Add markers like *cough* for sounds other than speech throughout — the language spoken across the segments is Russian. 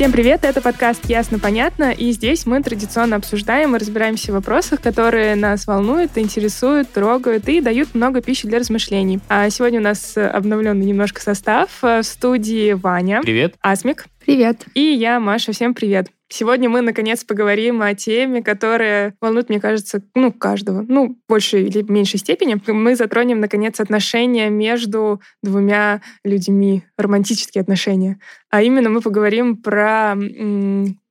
Всем привет, это подкаст «Ясно, понятно», и здесь мы традиционно обсуждаем и разбираемся в вопросах, которые нас волнуют, интересуют, трогают и дают много пищи для размышлений. А сегодня у нас обновленный немножко состав. В студии Ваня, Привет. Асмик Привет. и я, Маша. Всем привет. Сегодня мы, наконец, поговорим о теме, которая волнует, мне кажется, ну, каждого, ну, в большей или меньшей степени. Мы затронем, наконец, отношения между двумя людьми, романтические отношения. А именно мы поговорим про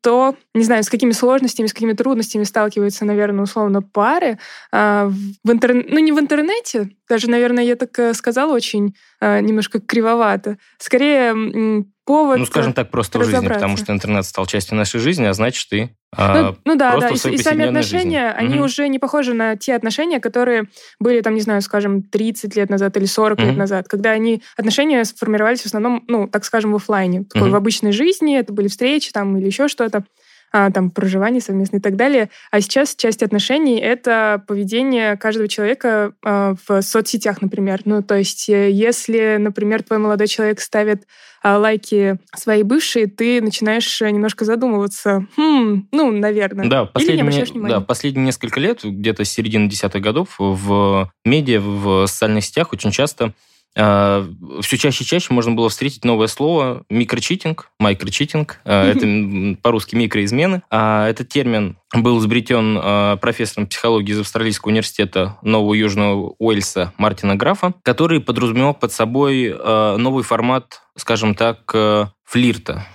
то, не знаю, с какими сложностями, с какими трудностями сталкиваются, наверное, условно пары а, в интер... ну не в интернете, даже, наверное, я так э, сказала очень а, немножко кривовато. Скорее повод. ну, скажем так, просто в жизни, потому что интернет стал частью нашей жизни, а значит, ты а, ну да, просто да. в И, и сами отношения, жизни. они Мгм. уже не похожи на те отношения, которые были, там, не знаю, скажем, 30 лет назад или 40 лет Мгм. назад, когда они отношения сформировались в основном, ну, так скажем, в оффлайне, такой, Мгм. в обычной жизни, это были встречи там или еще что-то, там, проживание совместное и так далее. А сейчас часть отношений — это поведение каждого человека а, в соцсетях, например. Ну, то есть, э, если, например, твой молодой человек ставит а, лайки своей бывшей, ты начинаешь э, немножко задумываться. Хм, ну, наверное. Да, последние, да, последние несколько лет, где-то с середины десятых годов, в медиа, в социальных сетях очень часто все чаще и чаще можно было встретить новое слово микрочитинг, майкрочитинг. Э, Это по-русски микроизмены. А Этот термин был изобретен профессором психологии из Австралийского университета Нового Южного Уэльса Мартина Графа, который подразумевал под собой новый формат, скажем так, э, флирта.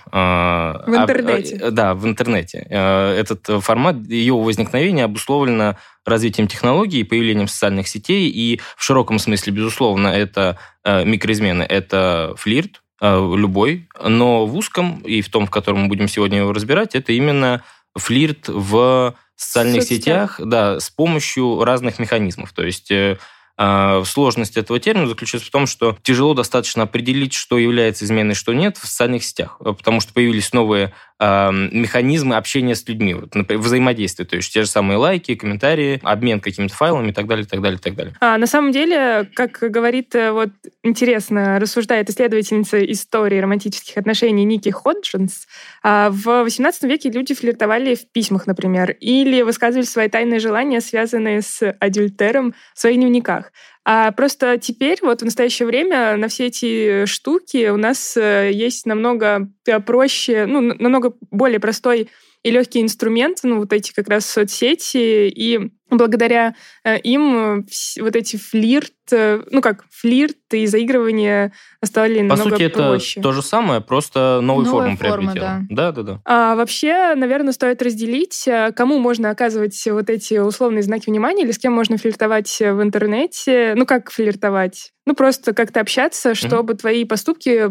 В интернете. э, Да, в интернете. Э, Этот формат, ее возникновение обусловлено развитием технологий и появлением социальных сетей. И в широком смысле, безусловно, это э, микроизмены, это флирт, э, любой. Но в узком, и в том, в котором мы будем сегодня его разбирать, это именно флирт в социальных соцсетях. сетях, да, с помощью разных механизмов. То есть э, сложность этого термина заключается в том, что тяжело достаточно определить, что является изменой, что нет в социальных сетях, э, потому что появились новые э, механизмы общения с людьми, вот, например, взаимодействия, то есть те же самые лайки, комментарии, обмен какими-то файлами и так далее, и так далее, и так далее. А, на самом деле, как говорит, э, вот интересно, рассуждает исследовательница истории романтических отношений Ники Ходжинс, а, в XVIII веке люди флиртовали в письмах, например, или высказывали свои тайные желания, связанные с адюльтером в своих дневниках. А просто теперь, вот в настоящее время, на все эти штуки у нас э, есть намного э, проще, ну, намного более простой и легкий инструмент, ну, вот эти как раз соцсети, и благодаря э, им э, вот эти флирт, э, ну как флирт и заигрывание стали По намного сути, это то же самое, просто новую Новая форму форма, приобретело. Да, да, да. А вообще, наверное, стоит разделить, кому можно оказывать вот эти условные знаки внимания или с кем можно флиртовать в интернете. Ну, как флиртовать? Ну, просто как-то общаться, чтобы твои поступки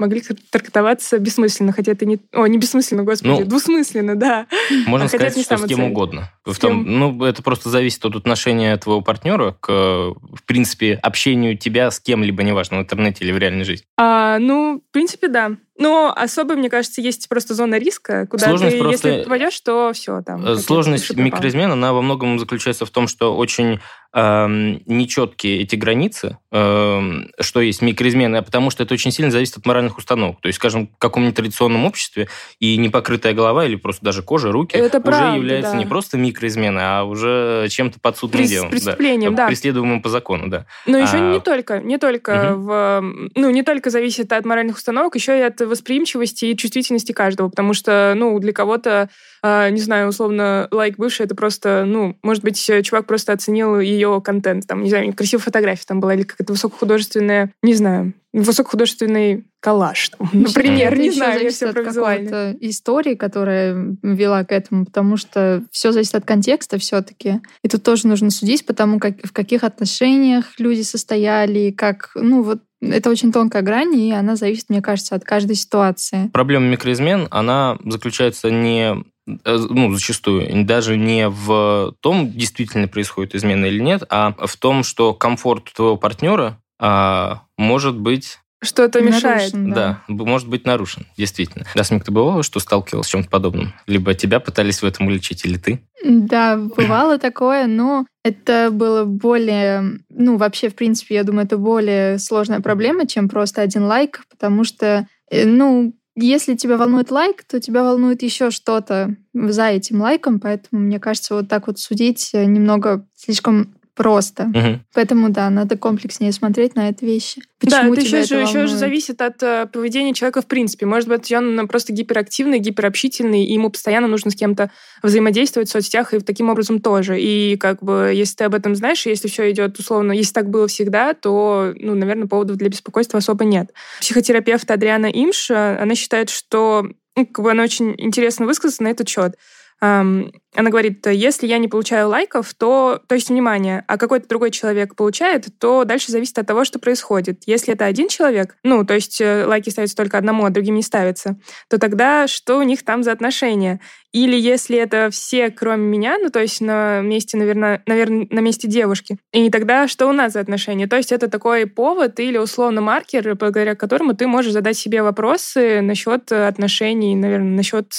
могли трактоваться бессмысленно, хотя это не... О, не бессмысленно, господи, Ну, двусмысленно, да. Можно А сказать, не что с кем цель. угодно. С В том- кем- ну, это просто зависит от отношения твоего партнера к, в принципе, общению тебя с кем-либо, неважно, в интернете или в реальной жизни. А, ну, в принципе, да. Но особо, мне кажется, есть просто зона риска, куда Сложность ты, просто- если попадешь, то все там. Э, Сложность микроизмен, она во многом заключается в том, что очень нечеткие эти границы, эм, что есть микроизмены, а потому что это очень сильно зависит от моральных установок. То есть, скажем, в каком-нибудь традиционном обществе и непокрытая голова или просто даже кожа, руки Это уже правда, является да. не просто микроизменой, а уже чем-то подсудным Прес- делом. преступлением, да. Преследуемым по закону, да. Но еще А, не только, не только Мгм. в, ну, не только зависит от моральных установок, еще и от восприимчивости и чувствительности каждого, потому что, ну, для кого-то, а, не знаю, условно, лайк бывший, это просто, ну, может быть, чувак просто оценил ее контент, там, не знаю, красивая фотография там была, или какая-то высокохудожественная, не знаю, высокохудожественный коллаж, там, например, Это не знаю, я все про визуальное. какого-то истории, которая вела к этому, потому что все зависит от контекста все-таки. И тут тоже нужно судить, потому как в каких отношениях люди состояли, как, ну вот это очень тонкая грань, и она зависит, мне кажется, от каждой ситуации. Проблема микроизмен, она заключается не ну, зачастую, даже не в том, действительно происходит измена или нет, а в том, что комфорт твоего партнера а, может быть Что-то мешает. Нарушен, Да, б- может быть нарушен, действительно. Дасмик, ты бывало, что сталкивалась с чем-то подобным? Либо тебя пытались в этом уличить, или ты? Да, бывало такое, но это было более, ну, вообще, в принципе, я думаю, это более сложная проблема, чем просто один лайк, потому что, э, ну, если тебя волнует лайк, то тебя волнует еще что-то за этим лайком, поэтому, мне кажется, вот так вот судить э, немного слишком просто. Мгм. Поэтому, да, надо комплекснее смотреть на эти вещи. да, Почему это тебя еще, же, еще же зависит от э, поведения человека в принципе. Может быть, он просто гиперактивный, гиперобщительный, и ему постоянно нужно с кем-то взаимодействовать в соцсетях, и таким образом тоже. И как бы, если ты об этом знаешь, и если все идет условно, если так было всегда, то, ну, наверное, поводов для беспокойства особо нет. Психотерапевт Адриана Имш, э, она считает, что ну, как бы она очень интересно высказана на этот счет. Она говорит, если я не получаю лайков, то, то есть, внимание, а какой-то другой человек получает, то дальше зависит от того, что происходит. Если это один человек, ну, то есть э, лайки ставятся только одному, а другим не ставятся, то тогда что у них там за отношения? Или если это все, кроме меня, ну, то есть на месте, наверное, наверное, на месте девушки, и тогда что у нас за отношения? То есть это такой повод или условно маркер, благодаря которому ты можешь задать себе вопросы насчет отношений, наверное, насчет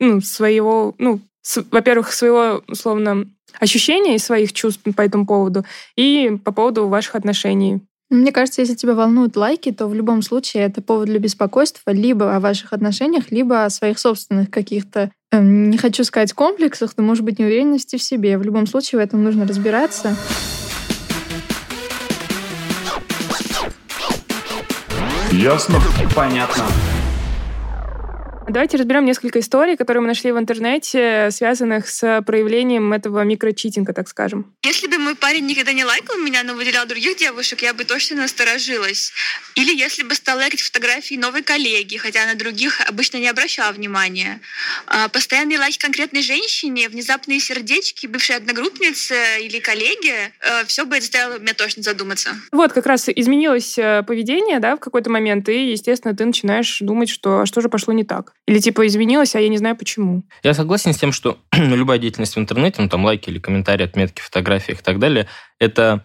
ну, своего, ну, с- во-первых, своего, условно, ощущения и своих чувств по этому поводу, и по поводу ваших отношений. Мне кажется, если тебя волнуют лайки, то в любом случае это повод для беспокойства либо о ваших отношениях, либо о своих собственных каких-то, эм, не хочу сказать комплексах, но, может быть, неуверенности в себе. В любом случае в этом нужно разбираться. Ясно? Понятно. Давайте разберем несколько историй, которые мы нашли в интернете, связанных с проявлением этого микрочитинга, так скажем. Если бы мой парень никогда не лайкал меня, но выделял других девушек, я бы точно насторожилась. Или если бы стал лайкать фотографии новой коллеги, хотя на других обычно не обращала внимания. А, Постоянные лайки конкретной женщине, внезапные сердечки, бывшей одногруппницы или коллеги, все бы это заставило меня точно задуматься. Вот, как раз изменилось э, поведение, да, в какой-то момент, и, естественно, ты начинаешь думать, что а что же пошло не так. Или типа изменилось, а я не знаю почему. Я согласен с тем, что *clears throat* любая деятельность в интернете, ну там лайки или комментарии, отметки, фотографии и так далее, это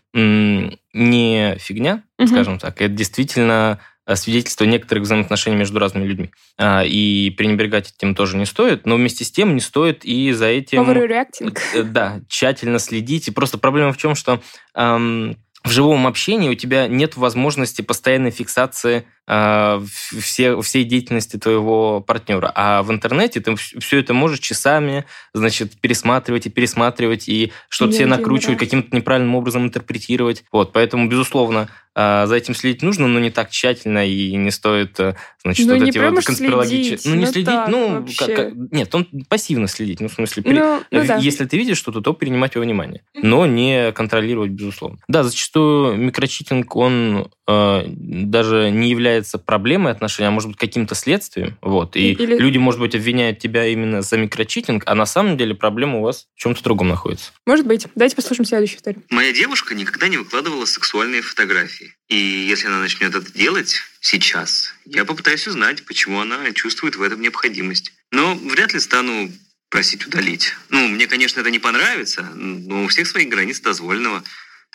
не фигня, Мгм. скажем так, это действительно э, свидетельство некоторых взаимоотношений между разными людьми. А, И пренебрегать этим тоже не стоит, но вместе с тем не стоит и за этим... Overreacting. Э, Да, тщательно следить. И просто проблема в чем, что ам, в живом общении у тебя нет возможности постоянной фиксации в- все, всей деятельности твоего партнера. А в интернете ты все это можешь часами, значит, пересматривать и пересматривать, и что-то себе накручивать, раз. каким-то неправильным образом интерпретировать. Вот, поэтому, безусловно, за этим следить нужно, но не так тщательно, и не стоит, э, значит, Ну, вот эти вот уж конспирологичи- следить, Ну, не ну следить, так, ну, вообще. как- как- нет, он пассивно следить, ну, в смысле, при- Ну, ну в- да. Если ты видишь что-то, то принимать его внимание, но не контролировать, безусловно. Да, зачастую микрочитинг, он э, даже не является проблемой отношений, а может быть каким-то следствием. Вот. И Или- люди, может быть, обвиняют тебя именно за микрочитинг, а на самом деле проблема у вас в чем-то другом находится. Может быть. Давайте послушаем следующую историю. Моя девушка никогда не выкладывала сексуальные фотографии. И если она начнет это делать сейчас, я попытаюсь узнать, почему она чувствует в этом необходимость. Но вряд ли стану просить удалить. Ну, мне, конечно, это не понравится, но у всех своих границ дозволенного.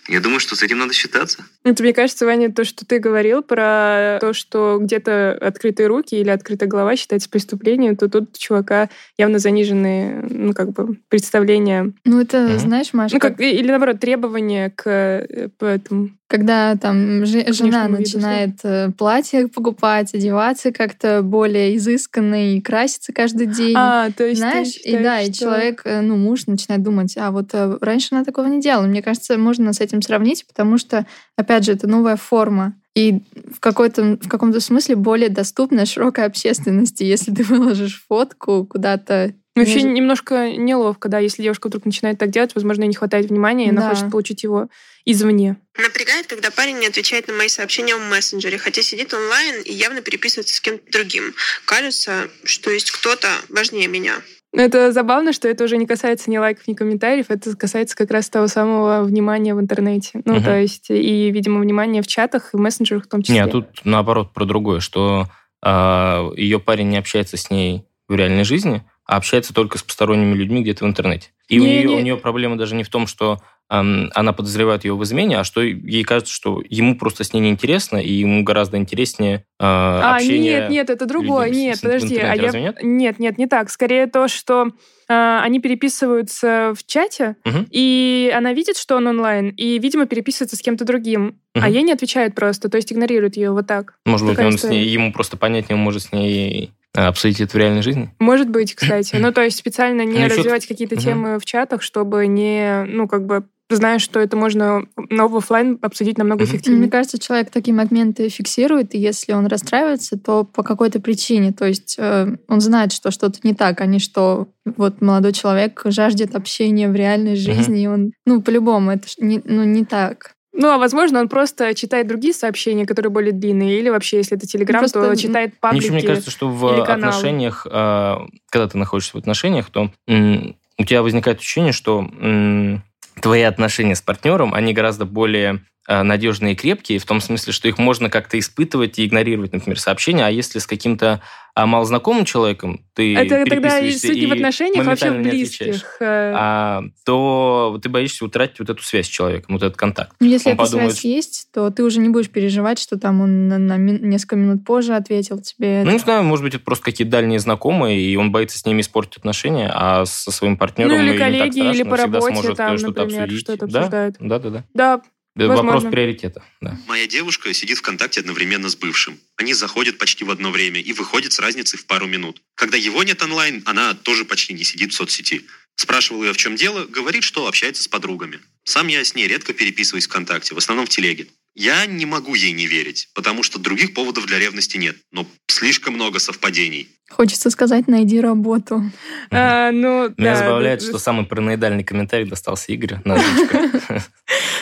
Я думаю, что с этим надо считаться. Это, мне кажется, Ваня, то, что ты говорил про то, что где-то открытые руки или открытая голова считается преступлением, то тут у чувака явно заниженные, ну, как бы, представления. Ну, это, Мгм. знаешь, Маша, Ну, как- как, или, наоборот, требования к э, по этому. Когда там же- жена внешнему виду, начинает э, платье покупать, одеваться как-то более изысканно и краситься каждый день. А, то есть ты Знаешь, и считаешь, да, и что- человек, э, ну, муж начинает думать, а вот э, раньше она такого не делала. Мне кажется, можно с этим сравнить, потому что, опять же, это новая форма. И в, какой-то, в каком-то смысле более доступна широкой общественности. Если ты выложишь фотку куда-то... Вообще между- немножко неловко, да, если девушка вдруг начинает так делать, возможно, ей не хватает внимания, и она Да. хочет получить его извне. Напрягает, когда парень не отвечает на мои сообщения в мессенджере, хотя сидит онлайн и явно переписывается с кем-то другим. Кажется, что есть кто-то важнее меня. Но это забавно, что это уже не касается ни лайков, ни комментариев, это касается как раз того самого внимания в интернете. Ну, Мгм. то есть, и, видимо, внимания в чатах и в мессенджерах в том числе. Не, а тут наоборот про другое, что ее парень не общается с ней в реальной жизни, а общается только с посторонними людьми где-то в интернете. И у Не, нее, не. у нее проблема даже не в том, что она подозревает ее в измене, а что ей кажется, что ему просто с ней неинтересно, и ему гораздо интереснее э, А, общение... нет, нет, это другое. людей Нет, в подожди. А я... нет? Нет, нет, не так. Скорее то, что а, они переписываются в чате, Мгм. и она видит, что он онлайн, и, видимо, переписывается с кем-то другим. А Мгм. ей не отвечает просто, то есть игнорирует ее вот так. Может быть, он с ней, ему просто понятнее, он может с ней э, обсудить это в реальной жизни. Может быть, кстати. Ну, то есть специально не Ну, развивать какие-то Мгм. темы в чатах, чтобы не, ну, как бы, зная, что это можно но в офлайн обсудить намного Мгм. Мне эффективнее. кажется, человек такие моменты фиксирует, и если он расстраивается, то по какой-то причине. То есть э, он знает, что что-то не так, а не что вот молодой человек жаждет общения в реальной жизни, и он, ну, по-любому, это не, ну, не так. Ну, а возможно, он просто читает другие сообщения, которые более длинные, или вообще, если это Телеграм, Просто, то читает паблики. Ничего, мне кажется, что в отношениях, э, когда ты находишься в отношениях, то м, у тебя возникает ощущение, что м, твои отношения с партнером, они гораздо более надежные и крепкие, в том смысле, что их можно как-то испытывать и игнорировать, например, сообщения, а если с каким-то а, малознакомым человеком ты Это тогда суть не в отношениях, а вообще в близких. э, а, то ты боишься утратить вот эту связь с человеком, вот этот контакт. Ну, если Он эта подумает, связь есть, то ты уже не будешь переживать, что там он на, на несколько минут позже ответил тебе. Ну, не знаю, может быть, это просто какие-то дальние знакомые, и он боится с ними испортить отношения, а со своим партнером Ну, или коллеги, или по работе сможет там, э, что-то например, обсудить. что-то Да, обсуждают. Да, да, да. Да, Это Вопрос Возможно. приоритета. Да. Моя девушка сидит ВКонтакте одновременно с бывшим. Они заходят почти в одно время и выходят с разницей в пару минут. Когда его нет онлайн, она тоже почти не сидит в соцсети. Спрашивал ее, в чем дело, говорит, что общается с подругами. Сам я с ней редко переписываюсь ВКонтакте, в основном в телеге. Я не могу ей не верить, потому что других поводов для ревности нет. Но слишком много совпадений. Хочется сказать, найди работу. А, ну, Меня да, забавляет, да, что самый параноидальный комментарий достался Игорю на. *laughs*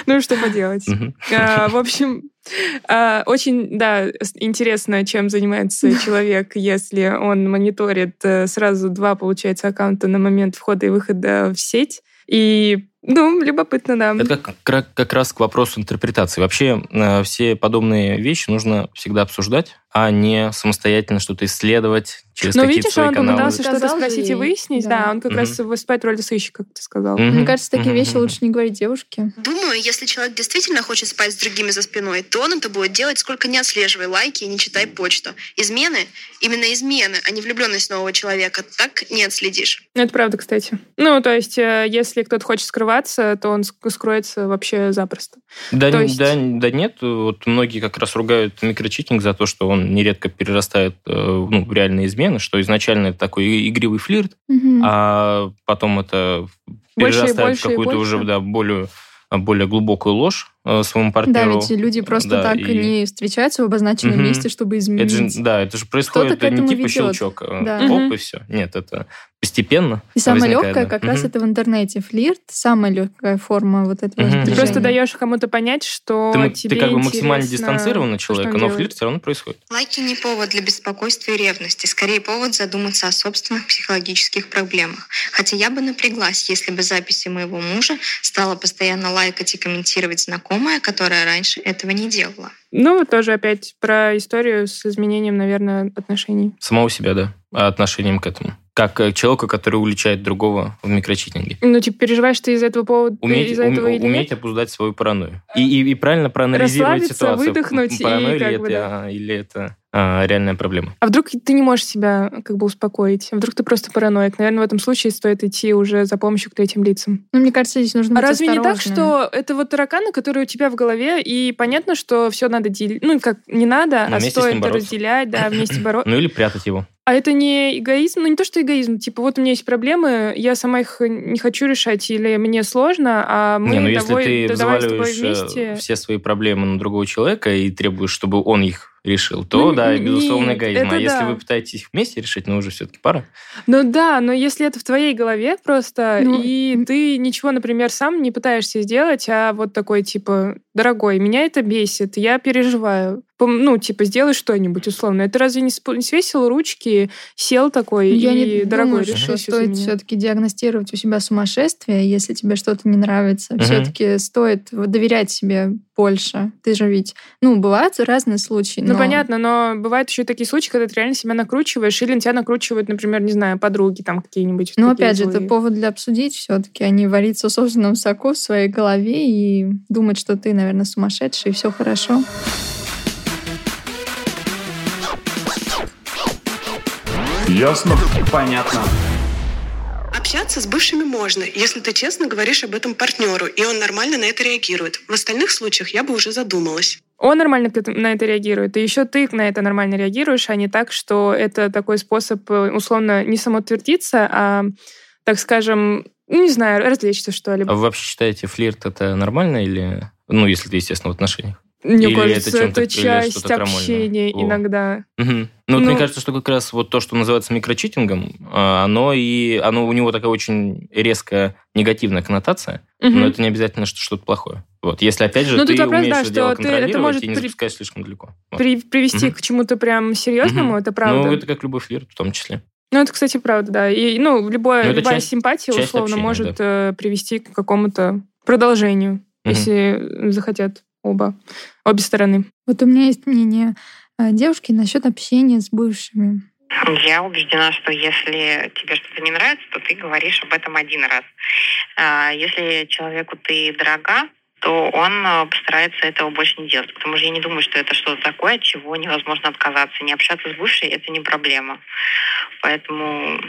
Ну, что поделать. А, *laughs* В общем, а, очень, да, интересно, чем занимается человек, если он мониторит э, сразу два, получается, аккаунта на момент входа и выхода в сеть. И, ну, любопытно, да. Это как, как- как раз к вопросу интерпретации. Вообще э, все подобные вещи нужно всегда обсуждать, а не самостоятельно что-то исследовать через Но какие-то видишь, свои он каналы. попытался что-то спросить и выяснить, да. да, он как Мгм. раз выступает в роли сыщика, как ты сказал. Мгм. Мне кажется, такие Мгм. вещи лучше не говорить девушке. Думаю, если человек действительно хочет спать с другими за спиной, то он это будет делать, сколько не отслеживай лайки и не читай почту. Измены, именно измены, а не влюбленность нового человека, так не отследишь. Ну, Это правда, кстати. Ну, то есть, э, если кто-то хочет скрываться, то он ск- скроется вообще запросто. Да, То есть- да, да нет, вот многие как раз ругают микрочитинг за то, что он нередко перерастает э, ну, в реальные измены, что изначально это такой игривый флирт, Мгм. а потом это перерастает больше в какую-то уже да, более, более глубокую ложь э, своему Да, партнеру. ведь люди просто Да, так и- не встречаются в обозначенном Мгм. месте, чтобы Это изменить. же, да, это же происходит к не этому типа ведет. щелчок, э, Да. оп, Мгм. и все. Нет, это постепенно. И самое легкое да. как раз Мгм. это в интернете. Флирт самая легкая форма вот этого Мгм. Ты просто даешь кому-то понять, что Ты, тебе ты как бы максимально дистанцирован от человека, но делает. флирт все равно происходит. Лайки не повод для беспокойства и ревности, скорее повод задуматься о собственных психологических проблемах. Хотя я бы напряглась, если бы записи моего мужа стала постоянно лайкать и комментировать знакомая, которая раньше этого не делала. Ну, вот тоже опять про историю с изменением, наверное, отношений. Самого себя, да, отношением к этому. Как к человеку, который уличает другого в микрочитинге. Ну, типа, переживаешь ты из-за этого повода, Уметь, из-за уме- этого или уметь обуздать свою паранойю. И, и, и правильно проанализировать ситуацию. выдохнуть и Паранойя ли как это, бы, да. а, или это а, реальная проблема. А вдруг ты не можешь себя как бы успокоить? А вдруг ты просто параноик? Наверное, в этом случае стоит идти уже за помощью к третьим лицам. Ну, мне кажется, здесь нужно А быть разве не так, осторожным. что это вот тараканы, которые у тебя в голове, и понятно, что все надо делить, ну, как не надо, Но а стоит разделять, да, вместе бороться. Ну или прятать его. А это не эгоизм? Ну, не то, что эгоизм. Типа, вот у меня есть проблемы, я сама их не хочу решать, или мне сложно, а мы не, ну если давай- ты да давай с тобой взваливаешь э, вместе. все свои проблемы на другого человека и требуешь, чтобы он их решил, то Ну, да, безусловно, нет, эгоизм. А если да. вы пытаетесь их вместе решить, ну уже все-таки пара. Ну да, но если это в твоей голове просто, Ну, и ты ничего, например, сам не пытаешься сделать, а вот такой типа, дорогой, меня это бесит, я переживаю. Ну, типа, сделай что-нибудь условно. Это разве не, не свесил ручки, сел такой Я и, не дорогой, думаю, что решись за стоит меня». все-таки диагностировать у себя сумасшествие, если тебе что-то не нравится. Мгм. Все-таки стоит доверять себе больше. Ты же ведь, ну, бывают разные случаи. Ну, но- понятно, но бывают еще такие случаи, когда ты реально себя накручиваешь, или на тебя накручивают, например, не знаю, подруги там какие-нибудь. Ну, опять же, это злые. повод для обсудить все-таки, а не вариться в собственном соку в своей голове и думать, что ты, наверное, сумасшедший, и все хорошо. Ясно? Понятно. Общаться с бывшими можно, если ты честно говоришь об этом партнеру, и он нормально на это реагирует. В остальных случаях я бы уже задумалась. Он нормально на это реагирует, и еще ты на это нормально реагируешь, а не так, что это такой способ, э, условно, не самоутвердиться, а, так скажем, ну, не знаю, развлечься, что ли. А вы вообще считаете, флирт это нормально или... Ну, если ты, естественно, в отношениях. Мне или кажется, это это или часть крамольное? общения О. иногда. Мгм. Ну, вот Ну- мне кажется, что как раз вот то, что называется микрочитингом, а, оно и оно у него такая очень резкая негативная коннотация, Мгм. но это не обязательно, что что-то плохое. Вот, если опять же Ну, ты вопрос, умеешь да, это дело ты- это контролировать может и не при- запускаешь слишком далеко. Вот. При- привести Мгм. к чему-то прям серьезному, Мгм. это правда. Ну, это как любой флирт в том числе. Ну, это, кстати, правда, да. И, ну, любое, Ну, это любая часть- симпатия, часть условно, общения, может э, привести к какому-то продолжению, Мгм. если захотят оба, обе стороны. Вот у меня есть мнение э, девушки насчет общения с бывшими. Я убеждена, что если тебе что-то не нравится, то ты говоришь об этом один раз. А Если человеку ты дорога, то он э, постарается этого больше не делать. Потому что я не думаю, что это что-то такое, от чего невозможно отказаться. Не общаться с бывшей – это не проблема. Поэтому,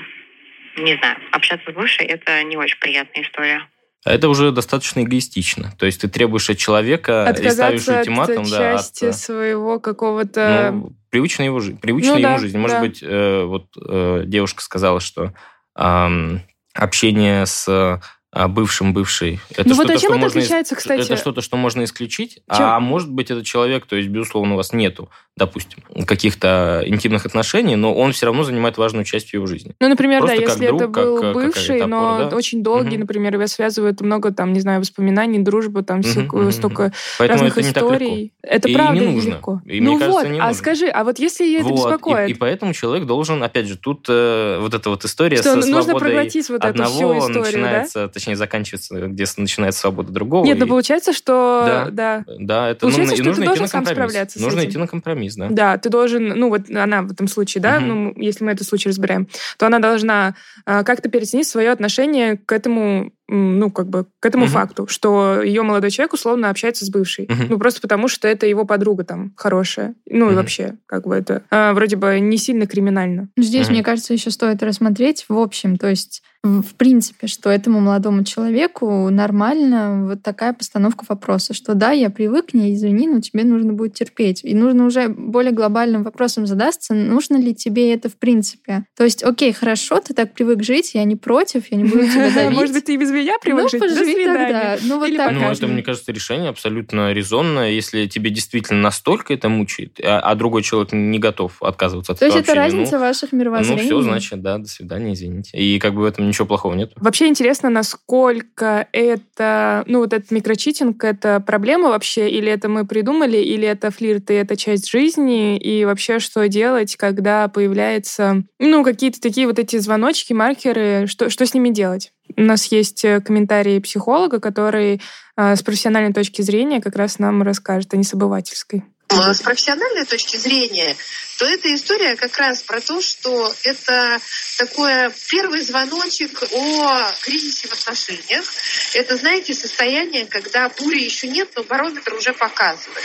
не знаю, общаться с бывшей – это не очень приятная история. Это уже достаточно эгоистично. То есть ты требуешь от человека и ставишь Отказаться ультиматум, от да, части от, своего какого-то... ну, привычной его привычной Ну ему да, жизни. Может да. быть, э, вот э, девушка сказала, что ам, общение с а, бывшим бывшей это Ну вот что-то, а чем что это можно ис- отличается, кстати? это что-то, что можно исключить, Чем? а может быть этот человек, то есть безусловно у вас нету, допустим, каких-то интимных отношений, но он все равно занимает важную часть его жизни. Ну, например, Просто да, как если друг, это как, был какая-то бывший, но опора, да. очень долгий, Мгм. например, его связывает много, там, не знаю, воспоминаний, дружбы, там, Мгм, всякую- мгм, столько Поэтому разных это историй. Это И правда не нужно. легко. И ну кажется, вот, а нужно. скажи, а вот если ее это беспокоит, и, и поэтому человек должен, опять же, тут э, вот эта вот история что со нужно свободой проглотить вот эту одного всю историю, да? Точнее, заканчивается, где начинается свобода другого. Нет, ну и- получается, что... Да. Да. Да, это Получается, нужно, что ты нужно идти должен сам справляться с Нужно идти на компромисс, да. Да, ты должен, ну вот она в этом случае, да, Мгм. ну если мы этот случай разбираем, то она должна а, как-то переоценить свое отношение к этому, ну как бы к этому Мгм. факту, что ее молодой человек условно общается с бывшей, Мгм. ну просто потому что это его подруга там хорошая, ну и Мгм. вообще как бы это а, вроде бы не сильно криминально. Здесь, Мгм. мне кажется, еще стоит рассмотреть в общем, то есть в в принципе, что этому молодому человеку нормально вот такая постановка вопроса, что да, я привык к ней, извини, но тебе нужно будет терпеть. И нужно уже более глобальным вопросом задаться, нужно ли тебе это в принципе. То есть, окей, хорошо, ты так привык жить, я не против, я не буду тебя *laughs* давить. Может быть, ты и без меня привык ну, жить? До поживи свидания. тогда. Ну, вот Или так. Ну, это, мне кажется, решение абсолютно резонное. Если тебе действительно настолько это мучает, а, а другой человек не готов отказываться от То есть этого это общения, разница ваших ну, мировоззрений. ну, все, значит, да, до свидания, извините. И как бы в этом ничего плохого нет. Вообще интересно, насколько это, ну вот этот микрочитинг, это проблема вообще, или это мы придумали, или это флирт, и это часть жизни, и вообще что делать, когда появляются, ну, какие-то такие вот эти звоночки, маркеры, что, что с ними делать? У нас есть э, комментарий психолога, который э, с профессиональной точки зрения как раз нам расскажет, а не с обывательской. Э, С профессиональной точки зрения, то эта история как раз про то, что это такой первый звоночек о кризисе в отношениях. Это, знаете, состояние, когда бури еще нет, но барометр уже показывает.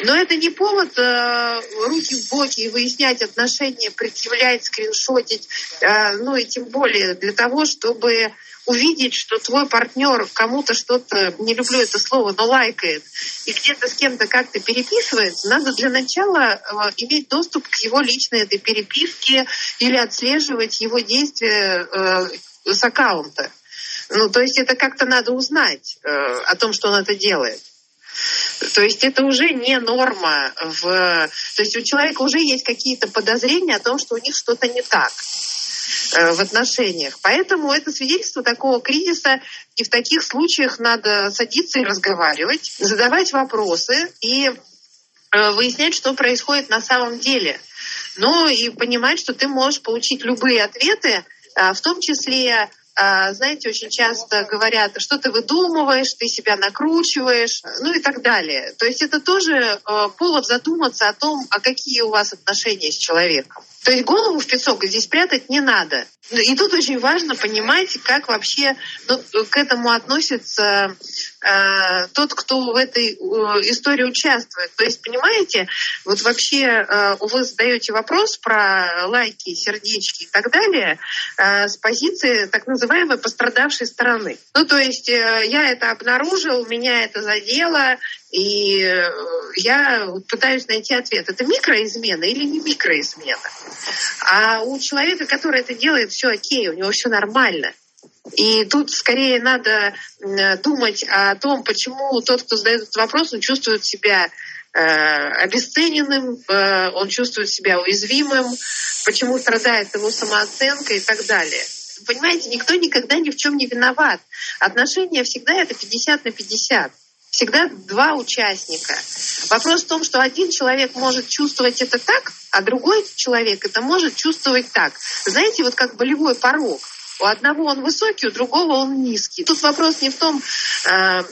Но это не повод э, руки в боки и выяснять отношения, предъявлять, скриншотить, э, ну и тем более для того, чтобы увидеть, что твой партнер кому-то что-то, не люблю это слово, но лайкает, и где-то с кем-то как-то переписывается, надо для начала э, иметь доступ к его личной этой переписке или отслеживать его действия э, с аккаунта. Ну, то есть это как-то надо узнать э, о том, что он это делает. То есть это уже не норма. В... То есть у человека уже есть какие-то подозрения о том, что у них что-то не так э, в отношениях. Поэтому это свидетельство такого кризиса, и в таких случаях надо садиться и разговаривать, задавать вопросы и э, выяснять, что происходит на самом деле. Ну и понимать, что ты можешь получить любые ответы, в том числе а, знаете, очень часто говорят, что ты выдумываешь, ты себя накручиваешь, ну и так далее. То есть это тоже э, повод задуматься о том, а какие у вас отношения с человеком. То есть голову в песок здесь прятать не надо. И тут очень важно понимать, как вообще ну, к этому относится э, тот, кто в этой э, истории участвует. То есть, понимаете, вот вообще э, вы задаете вопрос про лайки, сердечки и так далее с позиции так называемой пострадавшей стороны. Ну, то есть я это обнаружил, меня это задело, и я пытаюсь найти ответ, это микроизмена или не микроизмена. А у человека, который это делает, все окей, у него все нормально. И тут скорее надо думать о том, почему тот, кто задает этот вопрос, он чувствует себя э, обесцененным, э, он чувствует себя уязвимым, почему страдает его самооценка и так далее. Понимаете, никто никогда ни в чем не виноват. Отношения всегда это 50 на 50 всегда два участника. Вопрос в том, что один человек может чувствовать это так, а другой человек это может чувствовать так. Знаете, вот как болевой порог. У одного он высокий, у другого он низкий. Тут вопрос не в том, э,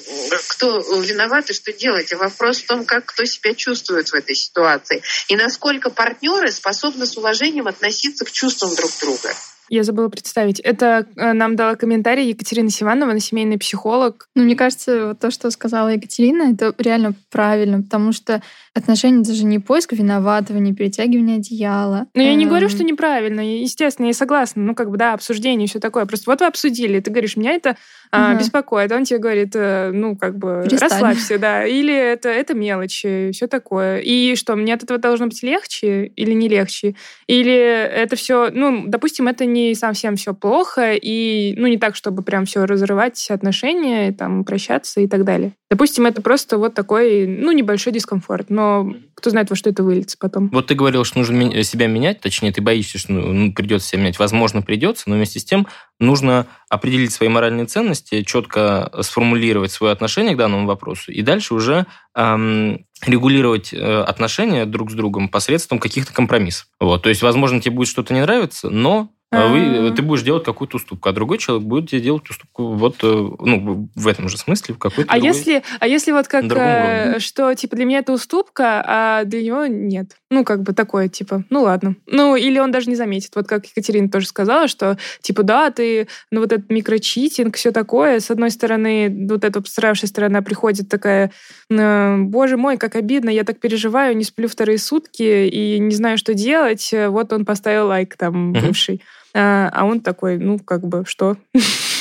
кто виноват и что делать, а вопрос в том, как кто себя чувствует в этой ситуации. И насколько партнеры способны с уважением относиться к чувствам друг друга. Я забыла представить. Это э, нам дала комментарий Екатерина Сиванова, она семейный психолог. Ну, мне кажется, вот то, что сказала Екатерина, это реально правильно, потому что отношения даже не поиск виноватого, не перетягивание одеяла. Ну, я не говорю, эм. что неправильно. Естественно, я согласна. Ну, как бы, да, обсуждение и все такое. Просто вот вы обсудили, ты говоришь, меня это а, угу. беспокоит. Он тебе говорит, э, ну, как бы, Перестань. расслабься, да. Или это, это мелочи, все такое. И что, мне от этого должно быть легче или не легче? Или это все, ну, допустим, это не совсем все плохо, и, ну, не так, чтобы прям все разрывать отношения, там, прощаться и так далее. Допустим, это просто вот такой, ну, небольшой дискомфорт, но кто знает, во что это выльется потом. Вот ты говорил, что нужно себя менять, точнее, ты боишься, что ну, придется себя менять. Возможно, придется, но вместе с тем нужно определить свои моральные ценности, четко сформулировать свое отношение к данному вопросу, и дальше уже эм, регулировать э, отношения друг с другом посредством каких-то компромиссов. Вот. То есть, возможно, тебе будет что-то не нравиться, но а вы, ты будешь делать какую-то уступку, а другой человек будет тебе делать уступку вот э, ну, в этом же смысле, в какой-то а другой, если, а если вот как, э, что, типа, для меня это уступка, а для него нет? Ну, как бы такое, типа, ну ладно. Ну, или он даже не заметит. Вот как Екатерина тоже сказала, что, типа, да, ты, ну, вот этот микрочитинг, все такое. С одной стороны, вот эта пострадавшая сторона приходит такая, «Э, боже мой, как обидно, я так переживаю, не сплю вторые сутки и не знаю, что делать. Вот он поставил лайк там бывший. А, а он такой, ну, как бы, что?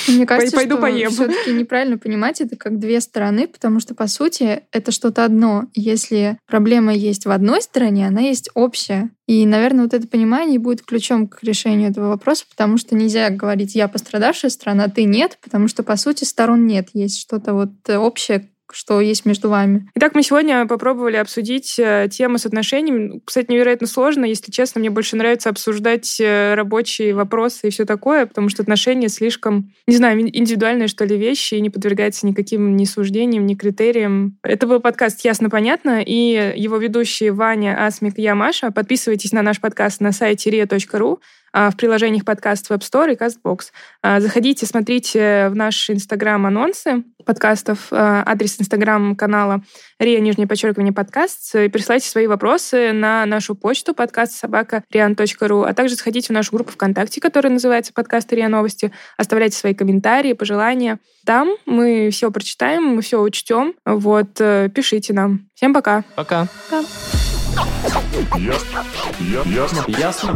Мне *laughs* кажется, Пойду что поем. все-таки неправильно понимать это как две стороны, потому что, по сути, это что-то одно. Если проблема есть в одной стороне, она есть общая. И, наверное, вот это понимание будет ключом к решению этого вопроса, потому что нельзя говорить «я пострадавшая сторона», а ты нет, потому что, по сути, сторон нет. Есть что-то вот общее, что есть между вами. Итак, мы сегодня попробовали обсудить э, тему с отношениями. Кстати, невероятно сложно. Если честно, мне больше нравится обсуждать э, рабочие вопросы и все такое, потому что отношения слишком, не знаю, индивидуальные, что ли, вещи и не подвергаются никаким ни суждениям, ни критериям. Это был подкаст «Ясно-понятно» и его ведущие Ваня, Асмик и я, Маша. Подписывайтесь на наш подкаст на сайте ria.ru. А, в приложениях подкаст Web Store и CastBox. А, заходите, смотрите в наш Инстаграм анонсы подкастов, а, адрес Инстаграм канала РИА, нижнее подчеркивание, подкаст, и присылайте свои вопросы на нашу почту подкаст собака rian.ru, а также заходите в нашу группу ВКонтакте, которая называется подкаст РИА Новости, оставляйте свои комментарии, пожелания. Там мы все прочитаем, мы все учтем. Вот, э, пишите нам. Всем пока. Пока. Пока. Ясно. Ясно. Ясно.